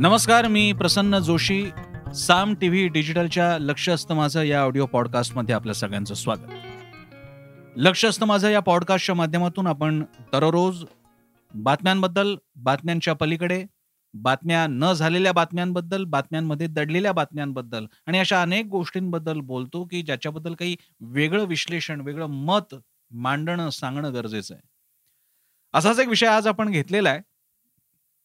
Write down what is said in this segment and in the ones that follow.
नमस्कार मी Prasanna Joshi. Saam T V डिजिटलच्या लक्ष असतं माझं या ऑडिओ पॉडकास्टमध्ये आपल्या सगळ्यांचं स्वागत. लक्ष असतं माझं या पॉडकास्टच्या माध्यमातून आपण दररोज बातम्यांबद्दल बातम्यांच्या पलीकडे बातम्या न झालेल्या बातम्यांबद्दल बातम्यांमध्ये दडलेल्या बातम्यांबद्दल आणि अशा अनेक गोष्टींबद्दल बोलतो की ज्याच्याबद्दल काही वेगळं विश्लेषण वेगळं मत मांडणं सांगणं गरजेचं आहे. असाच एक विषय आज आपण घेतलेला आहे.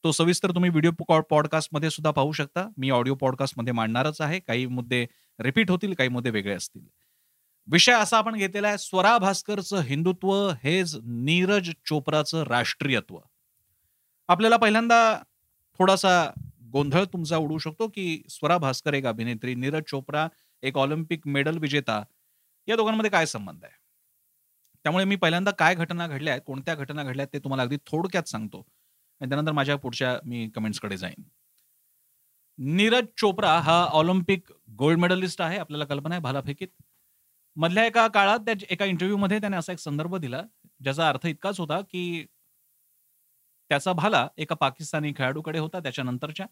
तो सविस्तर तुम्ही व्हिडिओ पॉडकास्टमध्ये सुद्धा पाहू शकता. मी ऑडिओ पॉडकास्टमध्ये मांडणारच आहे. काही मुद्दे रिपीट होतील काही मुद्दे वेगळे असतील. विषय असा आपण घेतलेला आहे स्वरा भास्करचं हिंदुत्व हेच नीरज चोप्राचं राष्ट्रीयत्व. आपल्याला पहिल्यांदा थोडासा गोंधळ तुमचा उडू शकतो की स्वरा भास्कर एक अभिनेत्री नीरज चोप्रा एक ऑलिम्पिक मेडल विजेता या दोघांमध्ये काय संबंध आहे? त्यामुळे मी पहिल्यांदा काय घटना घडल्या आहेत कोणत्या घटना घडल्या आहेत ते तुम्हाला अगदी थोडक्यात सांगतो. आणि त्यानंतर माझ्या पुढच्या मी कमेंट्सकडे जाईन. नीरज चोप्रा हा ऑलिम्पिक गोल्ड मेडलिस्ट आहे आपल्याला कल्पना आहे भालाफेकीत. मधल्या एका काळात त्या एका इंटरव्ह्यूमध्ये त्याने असा एक संदर्भ दिला ज्याचा अर्थ इतकाच होता की त्याचा भाला एका पाकिस्तानी खेळाडूकडे होता त्याच्यानंतरच्या.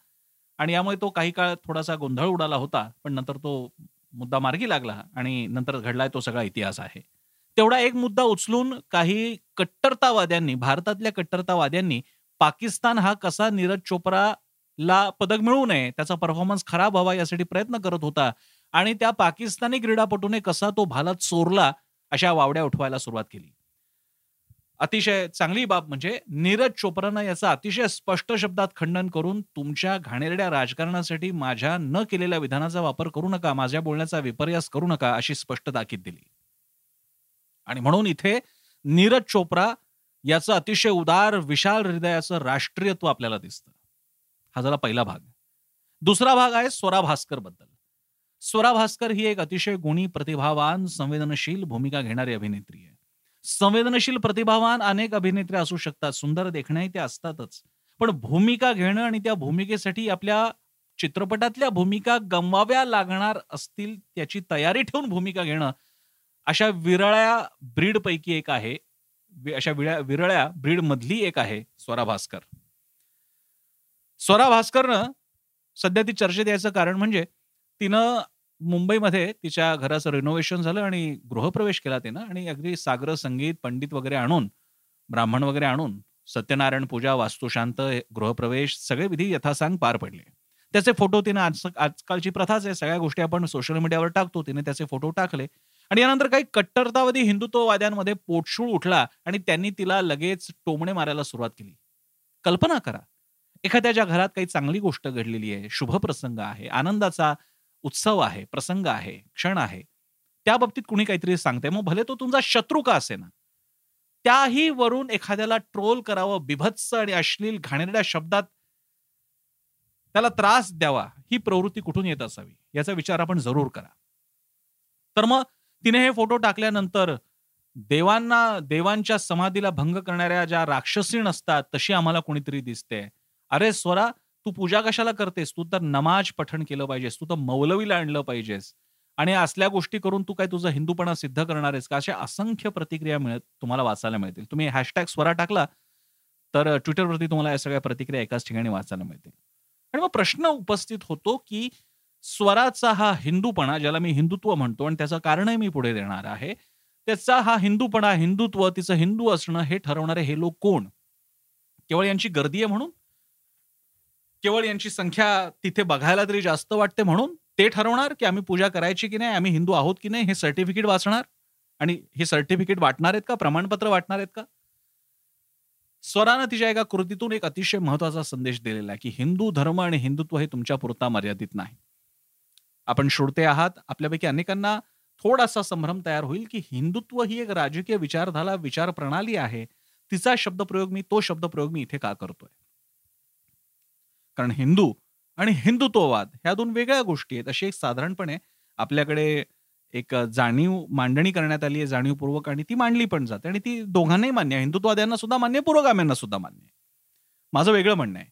आणि यामुळे तो काही काळ थोडासा गोंधळ उडाला होता पण नंतर तो मुद्दा मार्गी लागला आणि नंतर घडलाय तो सगळा इतिहास आहे. तेवढा एक मुद्दा उचलून काही कट्टरतावाद्यांनी भारतातल्या कट्टरतावाद्यांनी पाकिस्तान हा कसा नीरज चोप्राला पदक मिळू नये त्याचा परफॉर्मन्स खराब व्हावा यासाठी प्रयत्न करत होता आणि त्या पाकिस्तानी क्रीडापटूने कसा तो भाला चोरला अशा वावड्या उठवायला सुरुवात केली. अतिशय चांगली बाब म्हणजे नीरज चोप्रानं याचं अतिशय स्पष्ट शब्दात खंडन करून तुमच्या घाणेरड्या राजकारणासाठी माझ्या न केलेल्या विधानाचा वापर करू नका माझ्या बोलण्याचा विपर्यास करू नका अशी स्पष्ट ताकीद दिली. आणि म्हणून इथे नीरज चोप्रा याचं अतिशय उदार विशाल हृदयाचं राष्ट्रीयत्व आपल्याला दिसतं. हा झाला पहिला भाग. दुसरा भाग आहे स्वरा भास्करबद्दल. स्वरा भास्कर ही एक अतिशय गुणी प्रतिभावान संवेदनशील भूमिका घेणारी अभिनेत्री आहे. संवेदनशील प्रतिभावान अनेक अभिनेत्री असू शकतात. सुंदर देखण्याही ते असतातच. पण भूमिका घेणं आणि त्या भूमिकेसाठी आपल्या चित्रपटातल्या भूमिका गमवाव्या लागणार असतील त्याची तयारी ठेवून भूमिका घेणं अशा विरळ्या ब्रीड पैकी एक आहे. अशा विरळ्या ब्रीड मधली एक आहे स्वरा भास्कर. स्वरा भास्करनं सध्या ती चर्चेत यायचं कारण म्हणजे तिनं मुंबईमध्ये तिच्या घराचं रिनोव्हेशन झालं आणि गृहप्रवेश केला तिनं आणि अगदी सागर संगीत पंडित वगैरे आणून ब्राह्मण वगैरे आणून सत्यनारायण पूजा वास्तुशांत गृहप्रवेश सगळे विधी यथासांग पार पडले. त्याचे फोटो तिने आज आजकालची प्रथाच आहे. सगळ्या गोष्टी आपण सोशल मीडियावर टाकतो. तिने त्याचे फोटो टाकले. आणि यानंतर काही कट्टरतावादी हिंदुत्ववाद्यांमध्ये पोटशूळ उठला आणि त्यांनी तिला लगेच टोमणे मारायला सुरुवात केली. कल्पना करा एखाद्याच्या घरात काही चांगली गोष्ट घडलेली आहे शुभ प्रसंग आहे आनंदाचा उत्सव आहे प्रसंग आहे क्षण आहे त्या बाबतीत कुणी काहीतरी सांगते मग भले तो तुमचा शत्रू का असे ना त्याही वरून एखाद्याला ट्रोल करावं बिभत्स आणि अश्लील घाणेरड्या शब्दात त्याला त्रास द्यावा ही प्रवृत्ती कुठून येत असावी? याचा विचार आपण जरूर करा. तर मग तिने हे फोटो टाकल्यानंतर देवांना देवांच्या समाधीला भंग करणाऱ्या ज्या राक्षसीण असतात तशी आम्हाला कोणीतरी दिसते. अरे स्वरा तू पूजा कशाला करतेस? तू तर नमाज पठण केलं पाहिजेस. तू तर मौलवीला आणलं पाहिजेस. आणि असल्या गोष्टी करून तू काय तुझा हिंदूपणा सिद्ध करणार आहेस का? अशा असंख्य प्रतिक्रिया मिळत तुम्हाला वाचायला मिळतील. तुम्ही हॅशटॅग स्वरा टाकला तर ट्विटरवरती तुम्हाला या सगळ्या प्रतिक्रिया एकाच ठिकाणी वाचायला मिळतील. आणि मग प्रश्न उपस्थित होतो की स्वराचा हा हिंदूपणा ज्याला मी हिंदुत्व म्हणतो आणि त्याचं कारणही मी पुढे देणार आहे त्याचा हा हिंदूपणा हिंदुत्व तिचं हिंदू असणं हे ठरवणारे हे लोक कोण? केवळ यांची गर्दी आहे म्हणून? केवळ यांची संख्या तिथे बघायला तरी जास्त वाटते म्हणून? ते ठरवणार की आम्ही पूजा करायची की नाही आम्ही हिंदू आहोत की नाही हे सर्टिफिकेट वाचणार? आणि हे सर्टिफिकेट वाटणार आहेत का? प्रमाणपत्र वाटणार आहेत का? स्वरानं तिच्या एका कृतीतून एक अतिशय महत्त्वाचा संदेश दिलेला आहे की हिंदू धर्म आणि हिंदुत्व हे तुमच्या पुरता मर्यादित नाही. आपण श्रोते आहात आपल्यापैकी अनेकांना थोडासा संभ्रम तयार होईल की हिंदुत्व ही एक राजकीय विचारधारा विचार प्रणाली आहे. तिचा शब्दप्रयोग मी तो शब्दप्रयोग मी इथे का करतोय? कारण हिंदू आणि हिंदुत्ववाद ह्या दोन वेगळ्या गोष्टी आहेत. अशी एक साधारणपणे आपल्याकडे एक जाणीव मांडणी करण्यात आली आहे जाणीवपूर्वक आणि ती मांडली पण जाते. आणि ती दोघांनाही मान्य आहे. हिंदुत्ववाद्यांना सुद्धा मान्य पुरोगाम्यांना सुद्धा मान्य माझं वेगळं म्हणणं आहे.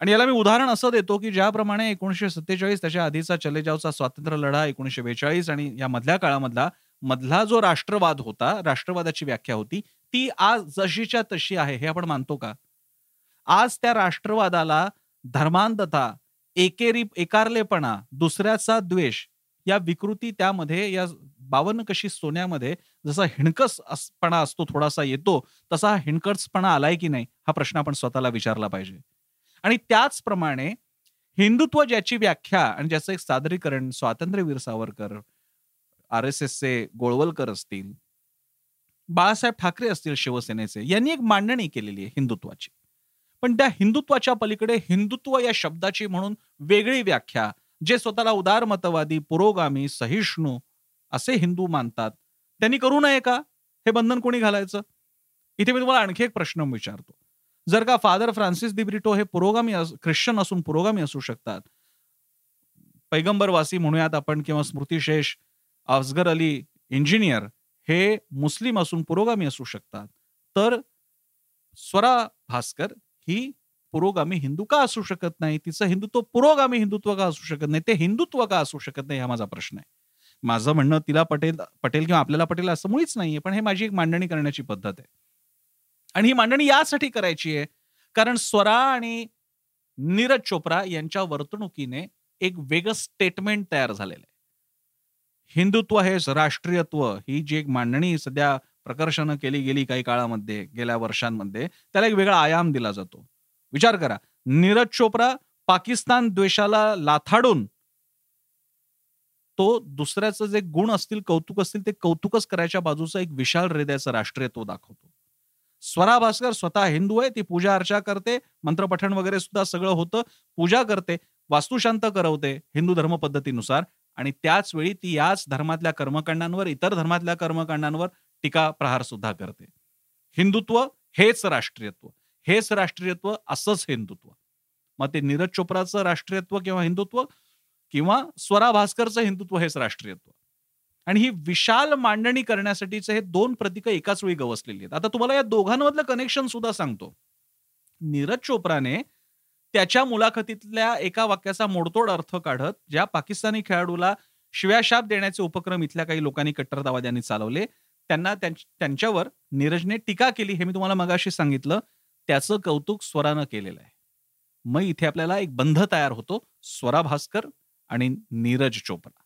आणि याला मी उदाहरण असं देतो की ज्याप्रमाणे एकोणीशे सत्तेचाळीस त्याच्या आधीचा चलेजावचा स्वातंत्र्य लढा एकोणीशे बेचाळीस आणि या मधल्या काळामधला मधला जो राष्ट्रवाद होता राष्ट्रवादाची व्याख्या होती ती आज जशीच्या तशी आहे हे आपण मानतो का? आज त्या राष्ट्रवादाला धर्मांधता एकेरी एकारलेपणा दुसऱ्याचा द्वेष या विकृती त्यामध्ये या बावन्न कशी सोन्यामध्ये जसा हिणकसपणा असतो थोडासा येतो तसा हा हिणकसपणा आलाय की नाही हा प्रश्न आपण स्वतःला विचारला पाहिजे. आणि त्याचप्रमाणे हिंदुत्व ज्याची व्याख्या आणि ज्याचं एक सादरीकरण स्वातंत्र्यवीर सावरकर आर एस एसचे गोळवलकर असतील बाळासाहेब ठाकरे असतील शिवसेनेचे यांनी एक मांडणी केलेली आहे हिंदुत्वाची. पण त्या हिंदुत्वाच्या पलीकडे हिंदुत्व या शब्दाची म्हणून वेगळी व्याख्या जे स्वतःला उदारमतवादी पुरोगामी सहिष्णू असे हिंदू मानतात त्यांनी करू नये का? हे बंधन कोणी घालायचं? इथे मी तुम्हाला आणखी एक प्रश्न विचारतो. जर का फादर फ्रान्सिस दिब्रिटो हे पुरोगामी ख्रिश्चन असून पुरोगामी असू शकतात. पैगंबरवासी म्हणूयात आपण किंवा स्मृतिशेष अफजगर अली इंजिनियर हे मुस्लिम असून पुरोगामी असू शकतात. तर स्वरा भास्कर ही पुरोगामी हिंदू का असू शकत नाही? तिचं हिंदुत्व पुरोगामी हिंदुत्व का असू शकत नाही? ते हिंदुत्व का असू शकत नाही? हा माझा प्रश्न आहे. माझं म्हणणं तिला पटेल पटेल किंवा आपल्याला पटेल असं मुळीच नाहीये पण हे माझी एक मांडणी करण्याची पद्धत आहे. आणि ही मांडणी यासाठी करायची आहे. कारण स्वरा आणि नीरज चोप्रा यांच्या वर्तणुकीने एक वेगळं स्टेटमेंट तयार झालेलं आहे. हिंदुत्व हे राष्ट्रीयत्व ही जी एक मांडणी सध्या प्रकर्षानं केली गेली काही काळामध्ये गेल्या वर्षांमध्ये त्याला एक वेगळा आयाम दिला जातो. विचार करा नीरज चोप्रा पाकिस्तान द्वेषाला लाथाडून तो दुसऱ्याचं जे गुण असतील कौतुक असतील ते कौतुकच करायच्या बाजूचं एक विशाल हृदयाचं राष्ट्रीयत्व दाखवतो. स्वरा भास्कर स्वतः हिंदू आहे ती पूजा अर्चा करते मंत्रपठण वगैरे सुद्धा सगळं होतं पूजा करते वास्तुशांत करवते हिंदू धर्म पद्धतीनुसार आणि त्याच वेळी ती याच धर्मातल्या कर्मकांडांवर इतर धर्मातल्या कर्मकांडांवर टीका प्रहार सुद्धा करते. हिंदुत्व हेच राष्ट्रीयत्व हेच राष्ट्रीयत्व असंच हिंदुत्व. मग ते नीरज चोप्राचं राष्ट्रीयत्व किंवा हिंदुत्व किंवा स्वरा भास्करचं हिंदुत्व हेच राष्ट्रीयत्व. आणि ही विशाल मांडणी करण्यासाठीचे हे दोन प्रतीक एकाच वेळी गवसलेली आहेत. आता तुम्हाला या दोघांमधलं कनेक्शन सुद्धा सांगतो. नीरज चोप्राने त्याच्या मुलाखतीतल्या एका वाक्याचा मोडतोड अर्थ काढत ज्या पाकिस्तानी खेळाडूला शिव्याशाप देण्याचे उपक्रम इथल्या काही लोकांनी कट्टरतावाद्यांनी चालवले त्यांना त्यांच्यावर नीरजने टीका केली हे मी तुम्हाला मगाशी सांगितलं. त्याचं कौतुक स्वरानं केलेलं आहे. मग इथे आपल्याला एक बंध तयार होतो स्वरा भास्कर आणि नीरज चोप्रा.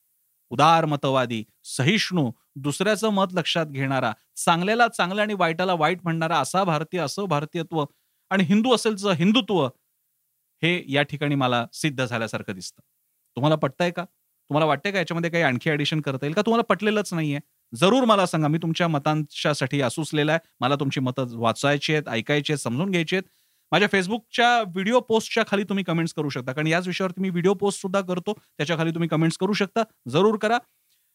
उदारमतवादी सहिष्णू दुसऱ्याचं मत लक्षात घेणारा चांगल्याला चांगलं आणि वाईटाला वाईट म्हणणारा असा भारतीय असं भारतीयत्व आणि हिंदू असेलचं हिंदुत्व हे या ठिकाणी मला सिद्ध झाल्यासारखं दिसतं. तुम्हाला पटतंय का? तुम्हाला वाटतंय का याच्यामध्ये काही आणखी ऍडिशन करता येईल? का तुम्हाला पटलेलंच नाहीये? जरूर मला सांगा. मी तुमच्या मतांच्यासाठी असूसलेला आहे. मला तुमची मतं वाचायची आहेत ऐकायची आहेत समजून घ्यायची आहेत. माझ्या फेसबुकच्या व्हिडिओ पोस्टच्या खाली तुम्ही कमेंट्स करू शकता. कारण याच विषयावरती मी व्हिडिओ पोस्ट सुद्धा करतो. त्याच्याखाली तुम्ही कमेंट्स करू शकता. जरूर करा.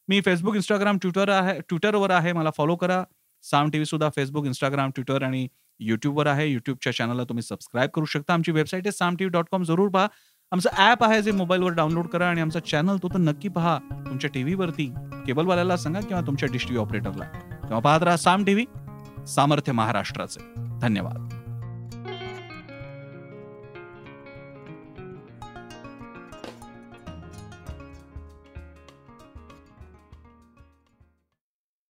मी फेसबुक इंस्टाग्राम ट्विटर आहे ट्विटरवर आहे. मला फॉलो करा. साम टी व्ही सुद्धा फेसबुक इंस्टाग्राम ट्विटर आणि युट्यूबवर आहे. युट्यूबच्या चॅनलला तुम्ही सबस्क्राईब करू शकता. आमची वेबसाईट आहे Saam T V dot com जरूर पहा. आमचं ॲप आहे जे मोबाईलवर डाउनलोड करा आणि आमचा चॅनल तो तर नक्की पहा. तुमच्या टीव्हीवरती केबलवाल्याला सांगा किंवा तुमच्या डिश टी ऑपरेटरला किंवा पाहत राहा साम टी व्ही सामर्थ्य महाराष्ट्राचे. धन्यवाद.